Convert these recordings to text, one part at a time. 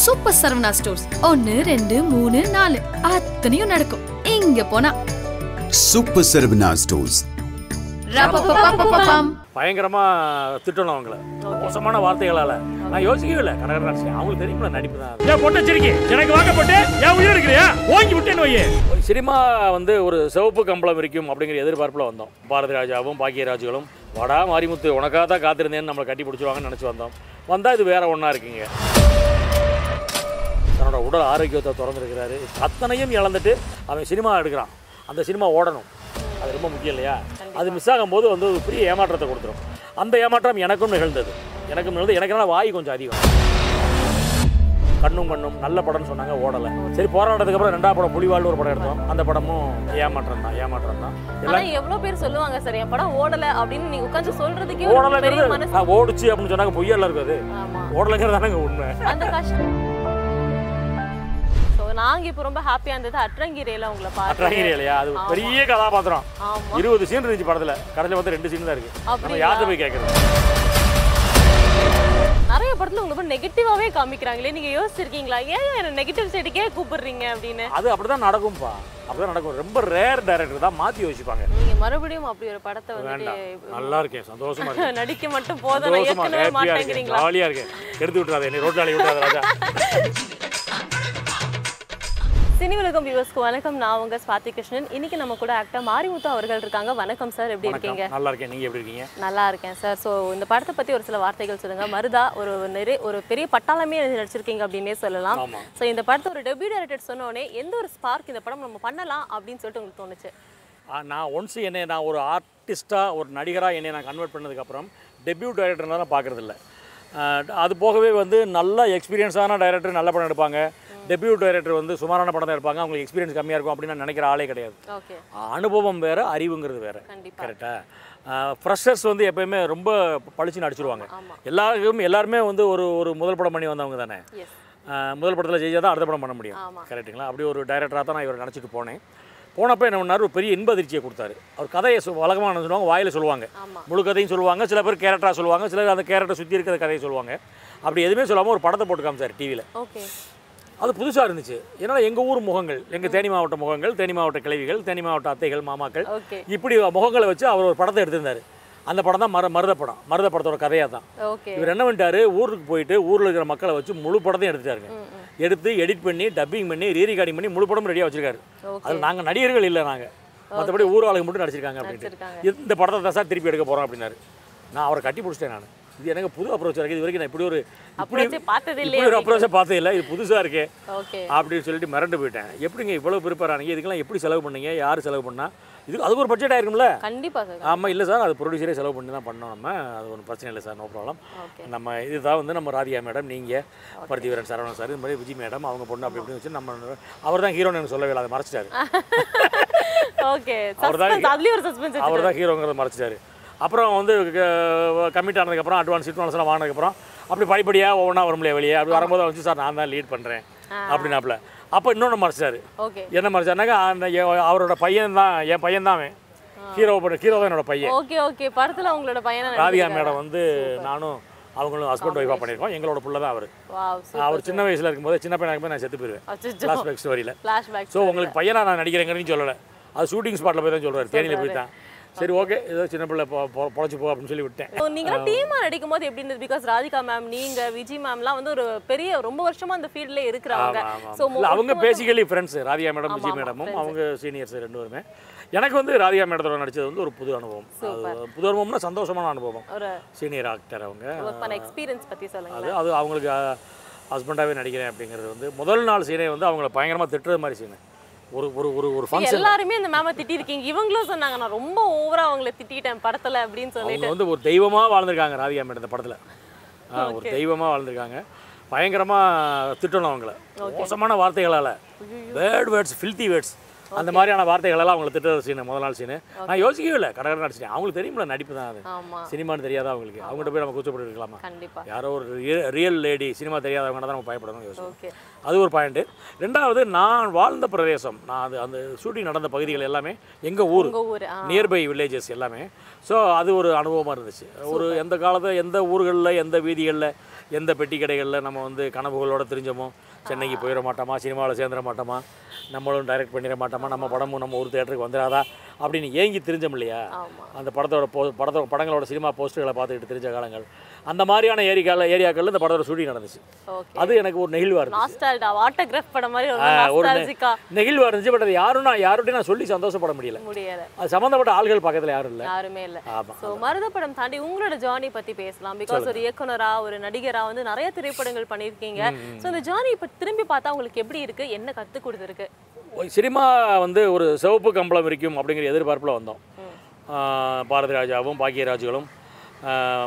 Super Saravana stores ஒன்னு ரெண்டு மூணு நாலு. அத்தனையும் நடக்கும். இங்க போனா. Super Saravana Stores. ரப்பப்பப்பப்பப்பம். பயங்கரமா திட்டணும் அவங்கள. மோசமான வார்த்தைகளால. நான் யோசிக்கவே இல்லை. கடற்கரை நடிச்சேன் அவங்களுக்கு தெரியுமில்ல நடிப்பு தான். ஏன் பொண்ணை சிரிக்கி. எனக்கு வாங்க போட்டு ஏன் உயிர் இருக்கிறியா? ஓங்கி விட்டேன்னு வையே. சினிமா வந்து ஒரு சிவப்பு கம்பளம் இருக்கும் அப்படிங்கிற எதிர்பார்ப்பில் வந்தோம். பாரதி ராஜாவும் பாக்கியராஜுகளும் வடா மாரிமுத்து உனக்காக தான் காத்திருந்தேன்னு நம்மளை கட்டி பிடிச்சிருவாங்கன்னு நினச்சி வந்தோம். வந்தால் இது வேற ஒன்றா இருக்குங்க. தன்னோட உடல் ஆரோக்கியத்தை திறந்துருக்கிறாரு. அத்தனையும் இழந்துட்டு அவன் சினிமா எடுக்கிறான். அந்த சினிமா ஓடணும். அது ரொம்ப முக்கியம் இல்லையா? அது மிஸ் ஆகும்போது வந்து ஒரு பெரிய ஏமாற்றத்தை கொடுத்துரும். அந்த ஏமாற்றம் எனக்கும் நிகழ்ந்தது. எனக்கும் நிகழ்ந்து எனக்கு வாய் கொஞ்சம் அதிகம். கண்ணும் கண்ணும் நல்ல படம்னு சொன்னாங்க ஓடலை. சரி போராட்டத்துக்கு அப்புறம் ரெண்டாவது படம் புலிவாழ்னு ஒரு படம் எடுத்தோம். அந்த படமும் ஏமாற்றம் தான் ஏமாற்றம் தான். எல்லாம் எவ்வளவு பேர் சொல்லுவாங்க சார் என் படம் ஓடல அப்படின்னு நீங்க உட்கார்ந்து சொல்றதுக்கே ஆ, ஓடுச்சு அப்படின்னு சொன்னாங்க பொய்யெல்லாம் இருக்காது ஓடலைங்கிறது தானங்க உண்மை. அந்த கஷ்டம். So, நாங்க இப்ப ரொம்ப ஹாப்பியா இருந்தது. அட்ரங்கிரையில உங்களை பார்த்து அட்ராங்கிரி இல்லையா அது பெரிய கதாபாத்திரம். இருபது சீன் இருந்துச்சு படத்துல. கடைசியில் வந்து ரெண்டு சீன் தான் இருக்கு. நம்ம? யார்கிட்ட போய் கேட்கறது நிறைய படத்துல உங்களை நெகட்டிவாவே காமிக்கிறாங்களே. நீங்க யோசிச்சிருக்கீங்களா? ஏன் என்ன நெகட்டிவ் சைடுக்கே கூப்பிடுறீங்க அப்படின்னு? அது அப்படிதான் நடக்கும்பா அப்படிதான் நடக்கும். ரொம்ப ரேர் டைரக்டர் தான் மாத்தி யோசிப்பாங்க. நீங்க மறுபடியும் அப்படி ஒரு படத்தை வேண்டாம். நல்லா இருக்கேன். சந்தோஷமா இருக்கேன். நடிக்க மட்டும் போதும். நான் இருக்கேன். மாட்டேங்கிறீங்களா? ஜாலியா இருக்கேன். எடுத்து விட்டுறாத. என்னை ரோட்டாளி விட்டுறாத ராஜா. சினி உலகம் வியூவர்ஸ்க்கு வணக்கம். நான் உங்க ஸ்வாதி கிருஷ்ணன். இன்னைக்கு நம்ம கூட ஆக்டர் மாரிமுத்து அவர்கள் இருக்காங்க. வணக்கம் சார் எப்படி இருக்கீங்க? நல்லா இருக்கேன். நீங்க எப்படி இருக்கீங்க? நல்லா இருக்கேன் சார் ஸோ இந்த படத்தை பத்தி ஒரு சில வார்த்தைகள் சொல்லுங்க. மருதா ஒரு நிறைய ஒரு பெரிய பட்டாளமே நடிச்சிருக்கீங்க அப்படின்னே சொல்லலாம். ஸோ இந்த படத்தை ஒரு டெபியூ டைரக்டர் சொன்ன உடனே எந்த ஒரு ஸ்பார்க் இந்த படம் நம்ம பண்ணலாம் அப்படின்னு சொல்லிட்டு உங்களுக்கு தோணுச்சு? நான் ஒன்ஸ் என்னை நான் ஒரு ஆர்டிஸ்ட்டாக ஒரு நடிகராக என்னை நான் கன்வெர்ட் பண்ணதுக்கப்புறம் டெபியூ டைரக்டர்லாம் நான் பார்க்குறதில்ல. அது போகவே வந்து நல்ல எக்ஸ்பீரியன்ஸான டைரக்டர் நல்ல படம் எடுப்பாங்க. டெபியூ டைரக்டர் வந்து சுமாரான படம் தான் எடுப்பாங்க. அவங்களுக்கு எக்ஸ்பீரியன்ஸ் கம்மியாக இருக்கும் அப்படின்னு நான் நினைக்கிற ஆளே கிடையாது. அனுபவம் வேறு அறிவுங்கிறது வேறு. கரெக்டாக ஃப்ரெஷர்ஸ் வந்து எப்பயுமே ரொம்ப பளிச்சு நடிச்சிருவாங்க ஆமா. எல்லாருக்கும் எல்லாருமே வந்து ஒரு ஒரு முதல் படம் பண்ணி வந்தவங்க தானே? முதல் படத்தில் ஜெயிச்சா தான் அடுத்த படம் பண்ண முடியும். ஆமா. கரெக்ட்டுங்களா அப்படி ஒரு டைரக்டராக தான் நான் இவர் நினச்சிட்டு போனேன். போனப்போ என்ன பண்ணார்? ஒரு பெரிய இன்ப அதிர்ச்சியை கொடுத்தாரு. அவர் கதையை வழக்கமாக சொல்லுவாங்க வாயில் சொல்லுவாங்க. முழு கதையும் சொல்லுவாங்க. சில பேர் கேரக்டராக சொல்லுவாங்க. சிலர் அந்த கேரக்டர் சுற்றி இருக்கிற கதையை சொல்லுவாங்க. அப்படி எதுவுமே சொல்லாமல் ஒரு படத்தை போட்டு காமிச்சார் டிவியில் அது புதுசாக இருந்துச்சு. ஏன்னா எங்கள் ஊர் முகங்கள் எங்கள் தேனி மாவட்ட முகங்கள் தேனி மாவட்ட கிழவிகள் தேனி மாவட்ட அத்தைகள் மாமாக்கள் இப்படி முகங்களை வச்சு அவர் ஒரு படத்தை எடுத்திருந்தார். அந்த படம் தான் மர மருத படம். மருத படத்தோட கதையாக தான். இவர் என்ன பண்ணிட்டாரு? ஊருக்கு போயிட்டு ஊரில் இருக்கிற மக்களை வச்சு முழு படத்தையும் எடுத்துட்டாருங்க. எடுத்து எடிட் பண்ணி டப்பிங் பண்ணி ரீ ரெக்கார்டிங் பண்ணி முழு படமும் ரெடியாக வச்சிருக்காரு. அது நாங்கள் நடிகர்கள் இல்லை நாங்கள் மற்றபடி ஊர் ஆளுங்க மட்டும் நடிச்சிருக்காங்க அப்படின்ட்டு. இந்த படத்தை தான் சார் திருப்பி எடுக்க போகிறோம் அப்படின்னாரு. நான் அவரை கட்டி பிடிச்சிட்டேன் நான். இது எனக்கு புது அப்ரோச் இருக்குது இது வரைக்கும் நான் இப்படி ஒரு இப்படி பார்த்தது இல்லையே ஒரு அப்ரோச்சை பார்த்தது இல்லை. இது புதுசாக இருக்கே. அப்படின்னு சொல்லிட்டு மிரண்டு போயிட்டேன். எப்படிங்க இவ்வளோ ப்ரிப்பேர் ஆனீங்க இதுக்கெல்லாம் எப்படி செலவு பண்ணீங்க? யார் செலவு பண்ணா? இது அதுக்கு ஒரு பட்ஜெட் ஆயிருக்கும்ல. கண்டிப்பா சார் ஆமாம் இல்லை சார். அது ப்ரொடியூசரே செலவு பண்ணி தான் பண்ணோம் நம்ம. அது ஒன்றும் பிரச்சனை இல்லை சார். நோ ப்ராப்ளம் நம்ம இதுதான் வந்து நம்ம ராதிகா மேடம் நீங்கள் பருத்திவரன் சரவணன் சார். இது மாதிரி விஜய் மேடம் அவங்க பொண்ணு அப்படி இப்படின்னு வச்சு நம்ம அவர் தான் ஹீரோன்னு எனக்கு சொல்லவே இல்லை. அதை மறைச்சிட்டாரு. அவர் தான் ஹீரோங்கிறத மறைச்சிட்டாரு. அப்புறம் வந்து கமிட் ஆனதுக்கப்புறம் அட்வான்ஸ் அட்வான்ஸ்லாம் வாங்கினதுக்கப்புறம் அப்படி படிப்படியாக ஒவ்வொன்றா வர முடியாது வெளியே. அப்படி வரும்போது வந்து சார் நான் தான் லீட் பண்ணுறேன் அப்படின்னாப்புல. அப்போ இன்னொன்று மறைச்சிட்டாரு ஓகே. என்ன மறைச்சாருனாக்கா அந்த அவரோட பையன் தான் என் பையன் தான் ஹீரோ பண்ண ஹீரோ தான் என்னோட பையன். Okay okay. படத்துல உங்களோட பையனை ராதிகா மேடம் வந்து நானும் அவங்களும் ஹஸ்பண்ட் ஒய்ஃபாக பண்ணியிருக்கோம். எங்களோட புள்ள தான் அவர். அவர் சின்ன வயசில் இருக்கும்போது சின்ன பையனாக இருக்கும்போது நான் செத்து அச்சச்சோ. ஃப்ளாஷ்பேக் ஸ்டோரியில் ஸோ உங்களுக்கு பையனா நான் நடிக்கிறேங்கிறதையும் சொல்லலை. அது ஷூட்டிங் ஸ்பாட்டில் போய் தான் சொல்கிறார் தேனியில் போய் தான். சரி ஓகே ஏதோ சின்ன பிள்ளை பொழைச்சு போ அப்படின்னு சொல்லி விட்டேன். நீங்க டீமா நடிக்கும் போது எப்படி இருந்தது? பிகாஸ் ராதிகா மேம் நீங்க விஜய் மேம்லாம் வந்து ஒரு பெரிய ரொம்ப வருஷமா அந்த ஃபீல்ட்ல சோ இல்லை அவங்க basically friends Radhika madam Vijay மேடமும் அவங்க சீனியர்ஸ் ரெண்டு பேருமே எனக்கு வந்து ராதிகா மேடத்தோட நடிச்சது வந்து ஒரு புது அனுபவம். புது அனுபவம்னா சந்தோஷமான அனுபவம். சீனியர் ஆக்டர் அவங்க. எக்ஸ்பீரியன்ஸ் பத்தி சொல்லுங்க அது அது அவங்களுக்கு ஹஸ்பண்டாகவே நடிக்கிறேன் அப்படிங்கிறது வந்து முதல் நாள் சீனே வந்து அவங்கள பயங்கரமாக திட்டுறது மாதிரி சீனு ஒரு ஒரு ஒரு ஒரு ஃபங்க்ஷன் எல்லாருமே இந்த மேம திட்டி இருக்கீங்க இவங்களும் சொன்னாங்க நான் ரொம்ப ஓவரா அவங்கள திட்டிட்டேன் படத்துல அப்படின்னு சொல்லிட்டு. வந்து ஒரு தெய்வமாக வாழ்ந்திருக்காங்க ராதிகா மேடம் இந்த படத்தில். ஒரு தெய்வமாக வாழ்ந்திருக்காங்க. பயங்கரமாக திட்டணும் அவங்கள. மோசமான வார்த்தைகளால். பேர்ட் வேர்ட்ஸ் ஃபில்த்தி வேர்ட்ஸ் அந்த மாதிரியான வார்த்தைகளெல்லாம் அவங்களை திட்டுற சீனு முதல் நாள் சீனு. நான் யோசிக்கவே இல்லை. கடற்கரை நடிச்சிட்டேன் அவங்களுக்கு தெரியுமில்ல நடிப்பு தான் அது. சினிமான்னு தெரியாதா அவங்களுக்கு? அவங்ககிட்ட போய் நம்ம கூச்சப்பட்டு இருக்கலாமா யாரோ ஒரு ரியல் லேடி சினிமா தெரியாதவங்க தான் நம்ம பயப்படணும் ஓகே அது ஒரு பாயிண்ட்டு ரெண்டாவது நான் வாழ்ந்த பிரதேசம் நான் அது அந்த ஷூட்டிங் நடந்த பகுதிகள் எல்லாமே எங்கள் ஊர்? நியர்பை வில்லேஜஸ் எல்லாமே. ஸோ அது ஒரு அனுபவமாக இருந்துச்சு. ஒரு எந்த காலத்தில் எந்த ஊர்களில் எந்த வீதிகளில் எந்த பெட்டி கடைகளில் நம்ம வந்து கனவுகளோட தெரிஞ்சோமோ சென்னைக்கு போயிட மாட்டோமா சினிமாவில் சேர்ந்துட மாட்டோமா நம்மளும் டைரக்ட் பண்ணிட மாட்டோமா நம்ம படமும் நம்ம ஒரு தேட்டருக்கு வந்துடாதா? அப்படின்னு ஏங்கி தெரிஞ்சோம் இல்லையா அந்த படத்தோட போ படத்தோட படங்களோட சினிமா போஸ்டர்களை பார்த்துக்கிட்டு தெரிஞ்ச காலங்கள். அந்த மாதிரியான ஏரியாக்கள் ஏரியாக்களில் இந்த படத்தோட ஷூட்டிங் நடந்துச்சு. அது எனக்கு ஒரு நெகிழ்வாக இருந்துச்சு. ஒரு நெகிழ்வாக இருந்துச்சு. பட் அது யாரும் நான் யார்கிட்டையும் நான் சொல்லி சந்தோஷப்பட முடியல. அது சம்மந்தப்பட்ட ஆள்கள் பக்கத்தில் யாரும் இல்லை. யாருமே இல்ல. ஆமாம் மருத படம் தாண்டி உங்களோட ஜேர்னி பத்தி பேசலாம். பிகாஸ் ஒரு இயக்குனரா ஒரு நடிகரா வந்து நிறைய திரைப்படங்கள் பண்ணிருக்கீங்க சோ இந்த ஜேர்னி இப்ப திரும்பி பார்த்தா உங்களுக்கு எப்படி இருக்கு? என்ன கத்து கொடுத்துருக்கு? சினிமா வந்து ஒரு சிவப்பு கம்பளம் இருக்கும் அப்படிங்கிற எதிர்பார்ப்பில் வந்தோம். பாரதி ராஜாவும் பாக்கியராஜுகளும்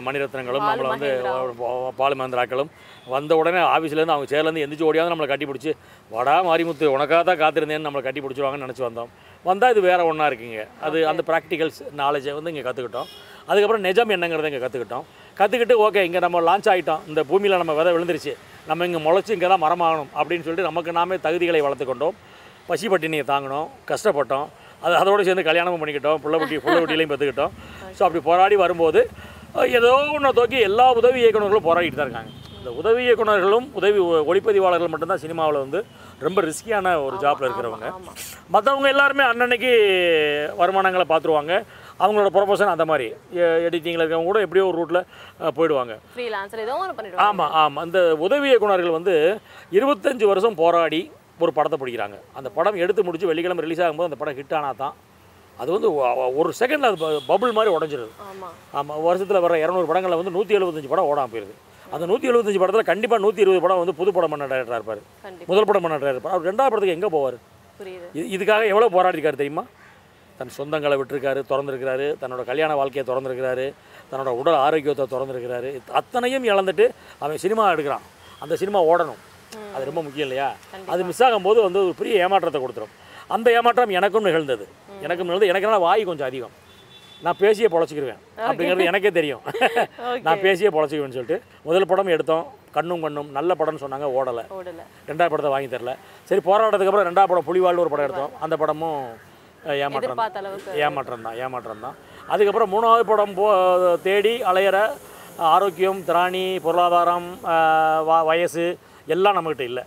மணிரத்னங்களும் நம்மளை வந்து மகேந்திரா. பாலு மந்திராக்களும் வந்த உடனே ஆஃபீஸ்லேருந்து அவங்க சேர்லேருந்து எந்திரிச்சு ஓடியாந்து நம்மளை கட்டி பிடிச்சி வடா மாரிமுத்து உனக்காக தான் காத்திருந்தேன்னு நம்மளை கட்டி பிடிச்சிருவாங்கன்னு நினச்சி வந்தோம். வந்தால் இது வேறு ஒன்றா இருக்குங்க. அது அந்த ப்ராக்டிகல்ஸ் நாலேஜை வந்து இங்கே கற்றுக்கிட்டோம் அதுக்கப்புறம் நிஜம் என்னங்கிறத இங்கே கற்றுக்கிட்டோம் கற்றுக்கிட்டு ஓகே இங்கே நம்ம லான்ச் ஆகிட்டோம் இந்த பூமியில் நம்ம விதை விழுந்துருச்சு. நம்ம இங்கே முளைச்சி இங்கே தான் மரமாகணும். அப்படின்னு சொல்லிட்டு நமக்கு நாமே தகுதிகளை வளர்த்துக்கொண்டோம் பசி பட்டினியை தாங்கினோம் கஷ்டப்பட்டோம். அது அதோடு சேர்ந்து கல்யாணமும் பண்ணிக்கிட்டோம் புள்ள குட்டி புள்ள குட்டிலையும் பெற்றுக்கிட்டோம் ஸோ அப்படி போராடி வரும்போது ஏதோ ஒன்றை தூக்கி எல்லா உதவி இயக்குனர்களும் போராடிட்டு தான் இருக்காங்க. இந்த உதவி இயக்குனர்களும் உதவி ஒளிப்பதிவாளர்கள் மட்டும்தான் சினிமாவில் வந்து ரொம்ப ரிஸ்கியான ஒரு ஜாப்பில் இருக்கிறவங்க. மற்றவங்க எல்லாருமே அன்னன்னைக்கு வருமானங்களை பார்த்துருவாங்க அவங்களோட ப்ரொஃபஷன் அந்த மாதிரி. எடிட்டிங்கில் இருக்கவங்க கூட எப்படியோ ஒரு ரூட்டில் போயிடுவாங்க. ஆமாம் ஆமாம் அந்த உதவி இயக்குனர்கள் வந்து இருபத்தஞ்சு வருஷம் போராடி ஒரு படத்தை பிடிக்கிறாங்க. அந்த படம் எடுத்து முடிச்சு வெள்ளிக்கிழமை ரிலீஸ் ஆகும்போது அந்த படம் ஹிட் ஆனால் தான் அது வந்து ஒரு செகண்டில் அது பபுள் மாதிரி உடஞ்சிருது. ஆமா. ஆமாம் வருஷத்தில் வர இரநூறு படங்களில் வந்து நூற்றி எழுபத்தஞ்சு படம் ஓடாமல் போயிருது. அந்த நூற்றி எழுபத்தஞ்சு படத்தில் கண்டிப்பாக நூற்றி இருபது படம் வந்து புது படம் பண்ண டேரக்டராக இருப்பார். முதல் படம் பண்ண டேரக்டர் இருப்பார். அவர் ரெண்டாவது படத்துக்கு எங்கே போவார்? இது இதுக்காக எவ்வளோ போராடிருக்காரு தெரியுமா? தன் சொந்தங்களை விட்டுருக்காரு திறந்துருக்கிறாரு தன்னோட கல்யாண வாழ்க்கையை திறந்துருக்கிறாரு தன்னோட உடல் ஆரோக்கியத்தை திறந்துருக்கிறாரு. அத்தனையும் இழந்துட்டு அவன் சினிமா எடுக்கிறான். அந்த சினிமா ஓடணும். அது ரொம்ப முக்கியம் இல்லையா? அது மிஸ் ஆகும்போது வந்து ஒரு பெரிய ஏமாற்றத்தை கொடுத்துரும். அந்த ஏமாற்றம் எனக்கும் நிகழ்ந்தது. எனக்கும் நிகழ்ந்து எனக்கு என்ன வாய் கொஞ்சம் அதிகம். நான் பேசியே பொழைச்சிக்கிருவேன். அப்படிங்கிறது எனக்கே தெரியும். நான் பேசியே பொழைச்சிக்குவேன்னு சொல்லிட்டு முதல் படம் எடுத்தோம். கண்ணும் கண்ணும். நல்ல படம்னு சொன்னாங்க ஓடலை. ரெண்டாவது படத்தை வாங்கி தரல. சரி போராட்டத்துக்கு அப்புறம் ரெண்டாவது படம் புலிவாழ்னு ஒரு படம் எடுத்தோம். அந்த படமும் ஏமாற்றம் ஏமாற்றம் தான் ஏமாற்றம் தான். அதுக்கப்புறம் மூணாவது படம் போ தேடி அலையிற ஆரோக்கியம் திராணி பொருளாதாரம் வயசு எல்லாம் நம்மகிட்ட இல்லை.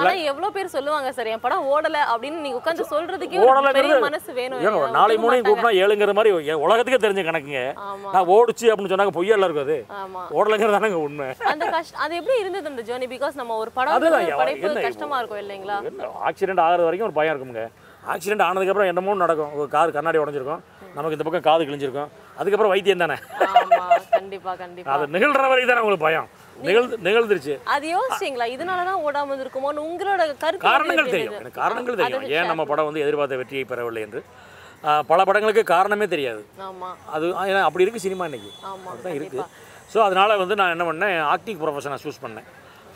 ஆனா எவ்வளவு பேர் சொல்லுவாங்க சார் என் படம் ஓடல அப்படின்னு நீங்க உட்கார்ந்து சொல்றதுக்கே ஒரு மனசு வேணும்? நாளை மூணையும். கூப்பிட்டா ஏழுங்கிற மாதிரி உலகத்துக்கே தெரிஞ்ச கணக்குங்க. நான் ஓடுச்சு அப்படின்னு சொன்னாங்க பொய்யெல்லாம் இருக்கும் அது. ஓடலைங்கிறது தானங்க உண்மை. அந்த கஷ்டம் அது எப்படி இருந்தது அந்த ஜேர்னி பிகாஸ் நம்ம ஒரு படம் படைப்பு கஷ்டமா இருக்கும் இல்லைங்களா? ஆக்சிடென்ட் ஆகிறது வரைக்கும் ஒரு பயம் இருக்குங்க ஆக்சிடென்ட் ஆனதுக்கப்புறம் என்னமோ நடக்கும். ஒரு கார் கண்ணாடி உடஞ்சிருக்கும். நமக்கு இந்த பக்கம் காது கிழிஞ்சிருக்கும். அதுக்கப்புறம் வைத்தியம் தானே. கண்டிப்பா கண்டிப்பா. அது நிகழ்கிற வரைக்கும் தானே உங்களுக்கு பயம். நிகழ்ந்து நிகழ்ந்துருச்சு. அது யோசிச்சீங்களா? இதனாலதான் ஓடாம இருக்குமோன்னு உங்களோட கருத்து காரணங்கள் தெரியும்? எனக்கு காரணங்கள் தெரியும். ஏன் நம்ம படம் வந்து எதிர்பார்த்த வெற்றியை பெறவில்லை என்று? பல படங்களுக்கு காரணமே தெரியாது. ஆமா. அது ஏன்னா அப்படி இருக்குது சினிமா இன்னைக்கு. ஆமா அப்படிதான் இருக்குது ஸோ அதனால வந்து நான் என்ன பண்ணேன்? ஆக்டிங் ப்ரொஃபஷனை சூஸ் பண்ணேன்.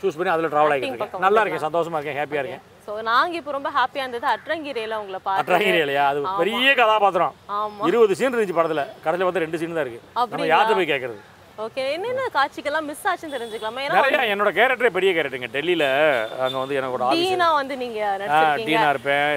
சூஸ் பண்ணி அதில் ட்ராவல் ஆகிட்டு இருக்கேன். நல்லா இருக்கேன். சந்தோஷமா இருக்கேன். ஹாப்பியாக இருக்கேன். சோ நாங்க இப்போ ரொம்ப ஹாப்பியா இருந்தது அட்ரங்கிரியில உங்களை பார்த்து அட்ராங்கிரி இல்லையா அது பெரிய கதாபாத்திரம். இருபது சீன் இருந்துச்சு படத்தில். கடைசியில் பார்த்து ரெண்டு சீன் தான் இருக்குது நம்ம? யார்கிட்ட போய் கேட்குறது ஓகே என்னென்ன காட்சிக்கெல்லாம் மிஸ் ஆச்சுன்னு தெரிஞ்சுக்கலாமா? ஏன்னா என்னோட கேரக்டரே பெரிய கேரக்டருங்க டெல்லியில் அங்கே வந்து எனக்கு ஒரு டீனா வந்து நீங்க நடிச்சிருக்கீங்க. டீனா இருப்பேன்.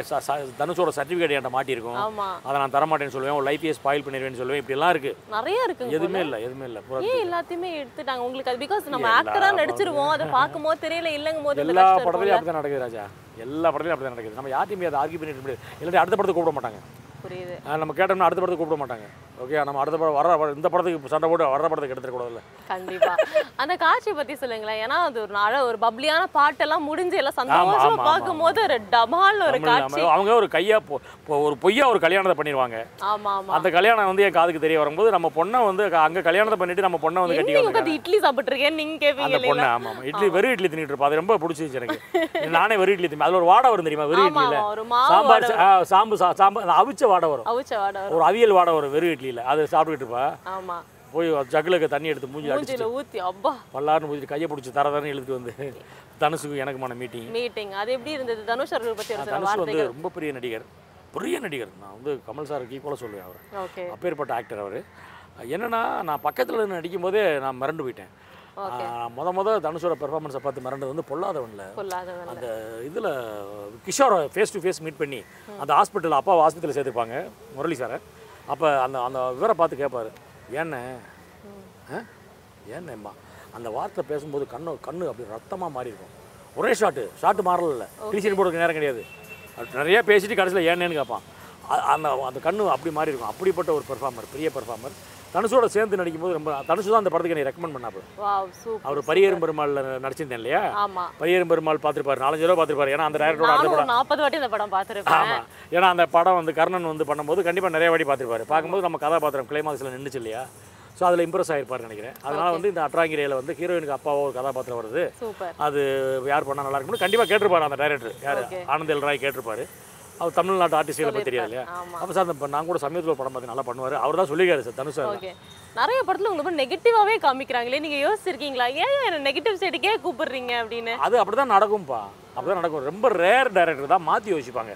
தனுஷோட சர்டிஃபிகேட் என்கிட்ட மாட்டியிருக்கும். ஆமா. அதை நான் தரமாட்டேன்னு சொல்லுவேன். உன் லைஃபையே ஸ்பாயில் பண்ணிடுவேன்னு சொல்லுவேன். இப்படிலாம் இருக்குது நிறைய இருக்குங்க எதுவுமே இல்லை எதுவுமே இல்லை. ஏன் எல்லாத்தையுமே எடுத்துட்டாங்க? உங்களுக்கு அது பிகாஸ் நம்ம எல்லா ஆக்டரா நடிச்சிருவோம். அதை பார்க்கும்போது தெரியல இல்லங்கும் போது எல்லா படத்துலையும். அப்படி தான் நடக்குது ராஜா. எல்லா படத்துலையும் அப்படி தான் நடக்குது. நம்ம யார்ட்டையுமே அதை ஆர்கியூ பண்ணிட்டு முடியாது. இல்லாட்டி அடுத்த படத்துக்கு கூப்பிட மாட்டாங்க. புரியுது. நம்ம கேட்டோம்னா அடுத்த படத்துக்கு கூப்பிட மாட்டாங்க. ஓகே நம்ம அடுத்த படம் வர வர- இந்த படத்துக்கு சண்டை போட்டு வர்ற படத்துக்கு எடுத்துக்கூடாதுல்ல கண்டிப்பா. அந்த காட்சியை பத்தி சொல்லுங்களேன். ஏன்னா அது ஒரு நாள ஒரு பப்ளியான பாட்டெல்லாம் முடிஞ்சு எல்லாம் ஆமா, சந்தோஷமா ஆமா, பார்க்கும்போது ஒரு டபால்னு ஒரு காட்சி. அவங்க ஒரு கையா ஒரு பொய்யா ஒரு கல்யாணத்தை பண்ணிடுவாங்க. ஆமா ஆமா. அந்த கல்யாணம் வந்து என் காதுக்கு தெரிய வரும்போது நம்ம பொண்ணை வந்து அங்க கல்யாணத்தை பண்ணிட்டு நம்ம பொண்ணை வந்து கட்டி உட்காந்து இட்லி சாப்பிட்டு இருக்கேன் நீங்க கேப்பீங்க அந்த பொண்ணு ஆமா ஆமா. இட்லி வெறும் இட்லி தின்னுட்டு இருப்பா. அது ரொம்ப பிடிச்சிருச்சு எனக்கு. நானே வெறும் இட்லி தின்பேன் அதுல ஒரு வாடை வரும் தெரியுமா? வெறும் இட்லியில. சாம்பார் சாம்பு சாம்பார் அவிச்ச வாடை வரும். அவிச்ச வாடை ஒரு அவியல் வாடை வரும் வெறும் இட்லியில அதை சாப்பிட்டுட்டு இருப்பா. ஆமா. போய் ஜக்குலுக்கு தண்ணி எடுத்து மூஞ்சி அடிச்சு ஊத்தி அப்பா. பல்லாருன்னு மூஞ்சி கையை பிடிச்சி தர தரன்னு இழுத்துட்டு வந்து தனுஷுக்கு எனக்குமான மீட்டிங் மீட்டிங் அது எப்படி இருந்தது? தனுஷ் அவர்கள் சில தனுஷ் வந்து ரொம்ப பெரிய நடிகர். பெரிய நடிகர். நான் வந்து கமல் சாருக்கு ஈக்குவலாக சொல்லுவேன் அவர். அப்பேற்பட்ட ஆக்டர் அவர். என்னன்னா நான் பக்கத்தில் நடிக்கும் போதே நான் மிரண்டு போயிட்டேன். முத முத தனுஷோட பெர்ஃபார்மன்ஸை பார்த்து மிரண்டது வந்து பொல்லாதவன்ல. அந்த இதில் கிஷோரை ஃபேஸ் டு ஃபேஸ் மீட் பண்ணி அந்த ஹாஸ்பிட்டல் அப்பா ஹாஸ்பிட்டலில் சேர்த்துருப்பாங்க முரளி சாரை அப்போ அந்த அந்த விவரை பார்த்து கேட்பாரு ஏண்ணே. ஆ? ஏன்னேம்மா அந்த வார்த்தை பேசும்போது கண்ணு கண்ணு அப்படி ரத்தமாக மாறி இருக்கும் ஒரே ஷாட்டு ஷாட்டு மாறல டிசிஷன் போடுறதுக்கு நேரம் கிடையாது. நிறைய பேசிட்டு கடைசியில் ஏன்னேன்னு கேட்பான் அந்த அந்த கண்ணு அப்படி மாறி இருக்கும் அப்படிப்பட்ட ஒரு பெர்ஃபார்மர் பெரிய பெர்ஃபார்மர் தனுஷோட சேர்ந்து நடிக்கும்போது ரொம்ப தனுஷு தான் அந்த படத்துக்கு என்னை ரெக்கமெண்ட் பண்ணாப்பு அவர் பரியேறும் பெருமாள்ல நடிச்சிருந்தேன் இல்லையா? பரியேறும் பெருமாள் பார்த்துருப்பாரு நாலஞ்சு தடவை பார்த்துருப்பாரு. ஏன்னா அந்த டேரக்டரோட அந்த படம். நாற்பது வாட்டி இந்த படம் பார்த்துருப்பேன். ஏன்னா அந்த படம் வந்து கர்ணன் வந்து பண்ணும்போது கண்டிப்பாக நிறைய வாட்டி பார்த்துருப்பாரு. பார்க்கும்போது நம்ம கதாபாத்திரம் கிளைமாக்ஸில் நின்றுச்சு இல்லையா? ஸோ அதில் இம்ப்ரெஸ் ஆகிருப்பாரு நினைக்கிறேன். அதனால் வந்து இந்த அட்ராங்கிரையில் வந்து ஹீரோயினுக்கு அப்பாவோ ஒரு கதாபாத்திரம் வருது. அது யார் பண்ணால் நல்லா இருக்கும்னு கண்டிப்பாக கேட்டிருப்பாரு அந்த டைரக்டர் யார்? Okay. ஆனந்த் எல் ராய் கேட்டிருப்பாரு. அவர் தமிழ்நாட்டு ஆர்டிஸ்ட்களை பற்றி தெரியாது இல்லையா. அப்போ சார் அந்த நான் கூட சமயத்தில் ஒரு படம் பார்த்து நல்லா பண்ணுவார். அவர் தான் சொல்லியிருக்காரு சார் தனுஷ் சார். ஓகே. நிறைய படத்துல உங்களுக்கு நெகட்டிவாவே காமிக்கிறாங்களே நீங்க யோசிச்சிருக்கீங்களா? ஏன் என்ன நெகட்டிவ் சைடுக்கே கூப்பிடுறீங்க அப்படின்னு? அது அப்படி தான் நடக்கும்ப்பா அப்படி தான் நடக்கும். ரொம்ப ரேர் டைரக்டர் தான் மாற்றி யோசிப்பாங்க.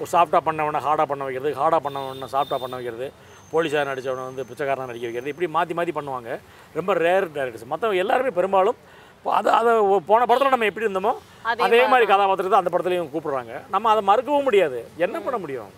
ஒரு சாஃப்டாக பண்ணவனை ஹார்டாக பண்ண வைக்கிறது ஹார்டாக பண்ணவனை சாஃப்டாக பண்ண வைக்கிறது போலீஸாக நடித்தவனை வந்து பிச்சைக்காரனாக நடிக்க வைக்கிறது இப்படி மாற்றி மாற்றி பண்ணுவாங்க. ரொம்ப ரேர் டேரக்டர்ஸ் மற்றவங்க எல்லாருமே பெரும்பாலும் அது அதை போன படத்தில் நம்ம எப்படி இருந்தோமோ அதே மாதிரி கதாபாத்திரத்தை அந்த படத்துலையும் கூப்பிடுறாங்க. நம்ம அதை மறுக்கவும் முடியாது. என்ன பண்ண முடியும்?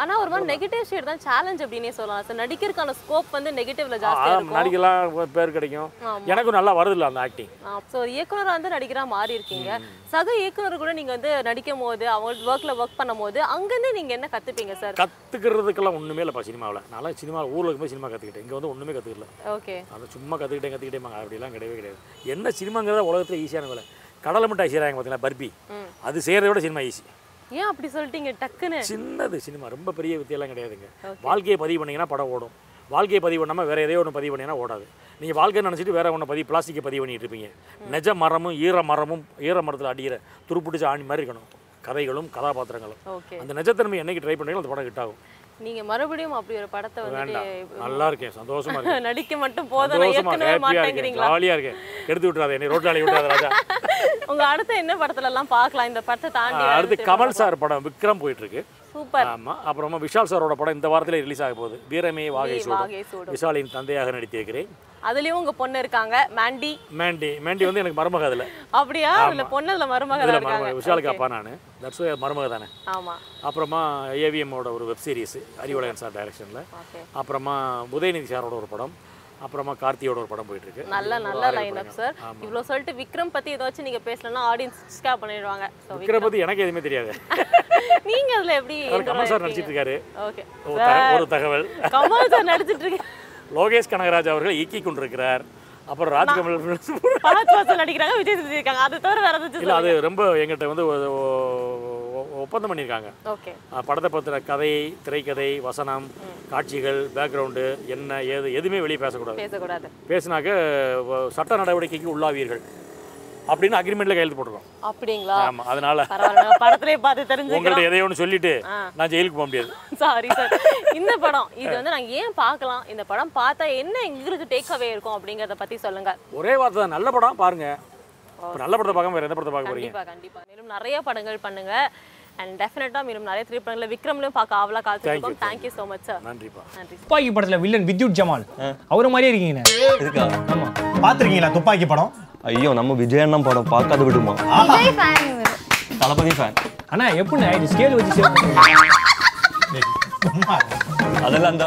ஆனா ஒரு மாதிரி நெகட்டிவ் ஷேட் தான் சேலஞ்ச் அப்படின்னே சொல்லலாம். சார் நடிக்கிறதுக்கான ஸ்கோப் வந்து நெகட்டிவ்ல ஜாஸ்தியா ஆ, இருக்கும். நடிக்கலாம் பேர் கிடைக்கும். ஆமா. எனக்கும் நல்லா வருது இல்லை அந்த ஆக்டிங் ஸோ இயக்குனரா வந்து நடிகரா மாறி இருக்கீங்க. சக இயக்குனர் கூட நீங்க வந்து நடிக்கும் போது அவங்க ஒர்க்ல ஒர்க் பண்ணும் போது அங்கிருந்து நீங்க என்ன கத்துப்பீங்க சார் கற்றுக்கிறதுக்கெல்லாம் ஒன்றுமே இல்லைப்பா சினிமாவில். நல்லா சினிமா ஊரில் இருக்கும்போது சினிமா கற்றுக்கிட்டேன் இங்கே வந்து ஒன்றுமே கற்றுக்கல ஓகே. அதை சும்மா கற்றுக்கிட்டேன் கற்றுக்கிட்டேன் அப்படிலாம் கிடையவே கிடையாது. என்ன சினிமாங்கிறத உலகத்தில் ஈஸியான வேலை. கடலை மிட்டாய் செய்கிறாங்க பார்த்தீங்களா பர்பி. அது செய்கிறத விட சினிமா ஈஸி ஏன் அப்படி சொல்லிட்டீங்க? டக்குன்னு. சின்னது சினிமா ரொம்ப பெரிய வித்தியெல்லாம் கிடையாதுங்க. வாழ்க்கையை பதிவு பண்ணீங்கன்னா படம் ஓடும். வாழ்க்கையை பதிவு பண்ணாமல் வேறு எதையோ ஒன்று பதிவு பண்ணீங்கன்னா ஓடாது. நீங்கள் வாழ்க்கை நினச்சிட்டு வேற ஒன்று பதிவு பிளாஸ்டிக்கை பதிவு பண்ணிட்டு இருப்பீங்க. நிஜ மரமும் ஈர மரமும் ஈர மரத்தில் அடிக்கிற துருப்பிடிச்ச ஆணி மாதிரி இருக்கணும். கதைகளும் கதாபாத்திரங்களும். அந்த நிஜத்தன்மை என்னைக்கு ட்ரை பண்ணுறீங்களோ அந்த படம் ஹிட் ஆகும். நீங்க மறுபடியும் அப்படி ஒரு படத்தை வேண்டாம். வந்துட்டு நல்லா இருக்கேன். சந்தோஷமா இருக்கேன். நடிக்க மட்டும் போதும் ஹாப்பியாக இருக்கேன். எடுத்து விட்டுறாத என்னை ரோட்டில் அழி விட்டுறாத ராஜா. உங்க அடுத்த என்ன படத்துல எல்லாம் பார்க்கலாம்? இந்த படத்தை தாண்டி அடுத்து கமல் சார் படம் விக்ரம் போயிட்டு இருக்கு சூப்பர். ஆமாம் அப்புறமா விஷால் சாரோட படம் இந்த வாரத்தில் ரிலீஸ் ஆக போகுது. வீரமே வாகை சூடும் விஷாலின் தந்தையாக நடித்திருக்கிறேன். அதுலயும் உங்க பொண்ணு இருக்காங்க மாண்டி. மேண்டி. மேண்டி வந்து எனக்கு மருமக அதில். அப்படியா? அதுல பொண்ணு அதுல இதில் இருக்காங்க. மருமக. விஷாலுக்கு அப்பா நான். தட்ஸ் மருமக தானே. ஆமா. அப்புறமா ஏவிஎம்மோட ஒரு வெப் சீரிஸ் அறிவுலகன் சார் டைரக்ஷனில் அப்புறமா உதயநிதி சாரோட ஒரு படம். அப்புறமா கார்த்தியோட ஒரு படம் போயிட்டு இருக்கு நல்ல நல்ல லைன் அப் சார் இவ்வளவு சொல்லிட்டு விக்ரம் பத்தி ஏதாச்சும் நீங்க பேசலன்னா ஆடியன்ஸ் ஸ்கேப் பண்ணிடுவாங்க. விக்ரம் பற்றி எனக்கு எதுவுமே தெரியாது. நீங்க அதுல எப்படி கமல் சார் நடிச்சிட்டு இருக்காரு ஓகே ஒரு தக- ஒரு தகவல். கமல் சார் நடிச்சிட்டு இருக்கு? லோகேஷ் கனகராஜ் அவர்கள் இயக்கி கொண்டிருக்கிறார். அப்புறம் ராஜ்கமல் பராஜ் வாசல் நடிக்கிறாங்க விஜய் இருக்காங்க. அது தவிர வேற இல்லை அது ரொம்ப எங்கிட்ட வந்து ஒப்பந்தம் பண்ணியிருக்காங்க. படத்தை பற்றின கதை திரைக்கதை வசனம் காட்சிகள் பேக்ரவுண்டு என்ன ஏது எதுவுமே வெளியே பேசக்கூடாது. பேசக்கூடாது. பேசினாக்க சட்ட நடவடிக்கைக்கு உள்ளாவீர்கள். அப்படின்னு அக்ரிமெண்ட்டில் கையெழுத்து போட்டிருக்கோம். அப்படிங்களா? ஆமாம் அதனால படத்திலே பார்த்து தெரிஞ்சுக்கிறோம். உங்கள்ட்ட எதையோ ஒன்று சொல்லிட்டு நான் ஜெயிலுக்கு போக முடியாது. சாரி சார் இந்த படம் இது வந்து நாங்க ஏன் பார்க்கலாம்? இந்த படம் பார்த்தா என்ன எங்களுக்கு டேக் அவே இருக்கும் அப்படிங்கறத பத்தி சொல்லுங்க. ஒரே வார்த்தை தான். நல்ல படம் பாருங்க. நல்ல படத்தை பார்க்காம வேறு எந்த படத்தை பார்க்க போறீங்க? கண்டிப்பா கண்டிப்பா. மேலும் நிறைய படங்கள் பண்ணுங்க. அண்ட் டெஃபினட்டா மேலும் நிறைய திரைப்படங்களை விக்ரம்லயும் பார்க்க ஆவலா காத்துருக்கோம் thank you so much sir நன்றிப்பா. நன்றி துப்பாக்கி படத்துல வில்லன் வித்யுத் ஜமால். அவரை மாதிரியே இருக்கீங்க இருக்கா? ஆமா. பாத்திருக்கீங்களா துப்பாக்கி படம்? ஐயோ நம்ம விஜய் அண்ணன் படம் பார்க்காத விடுமா? தளபதி ஃபேன் அண்ணா எப்படிண்ணா இது ஸ்கேல் வச்சு. அதெல்லாம் அந்த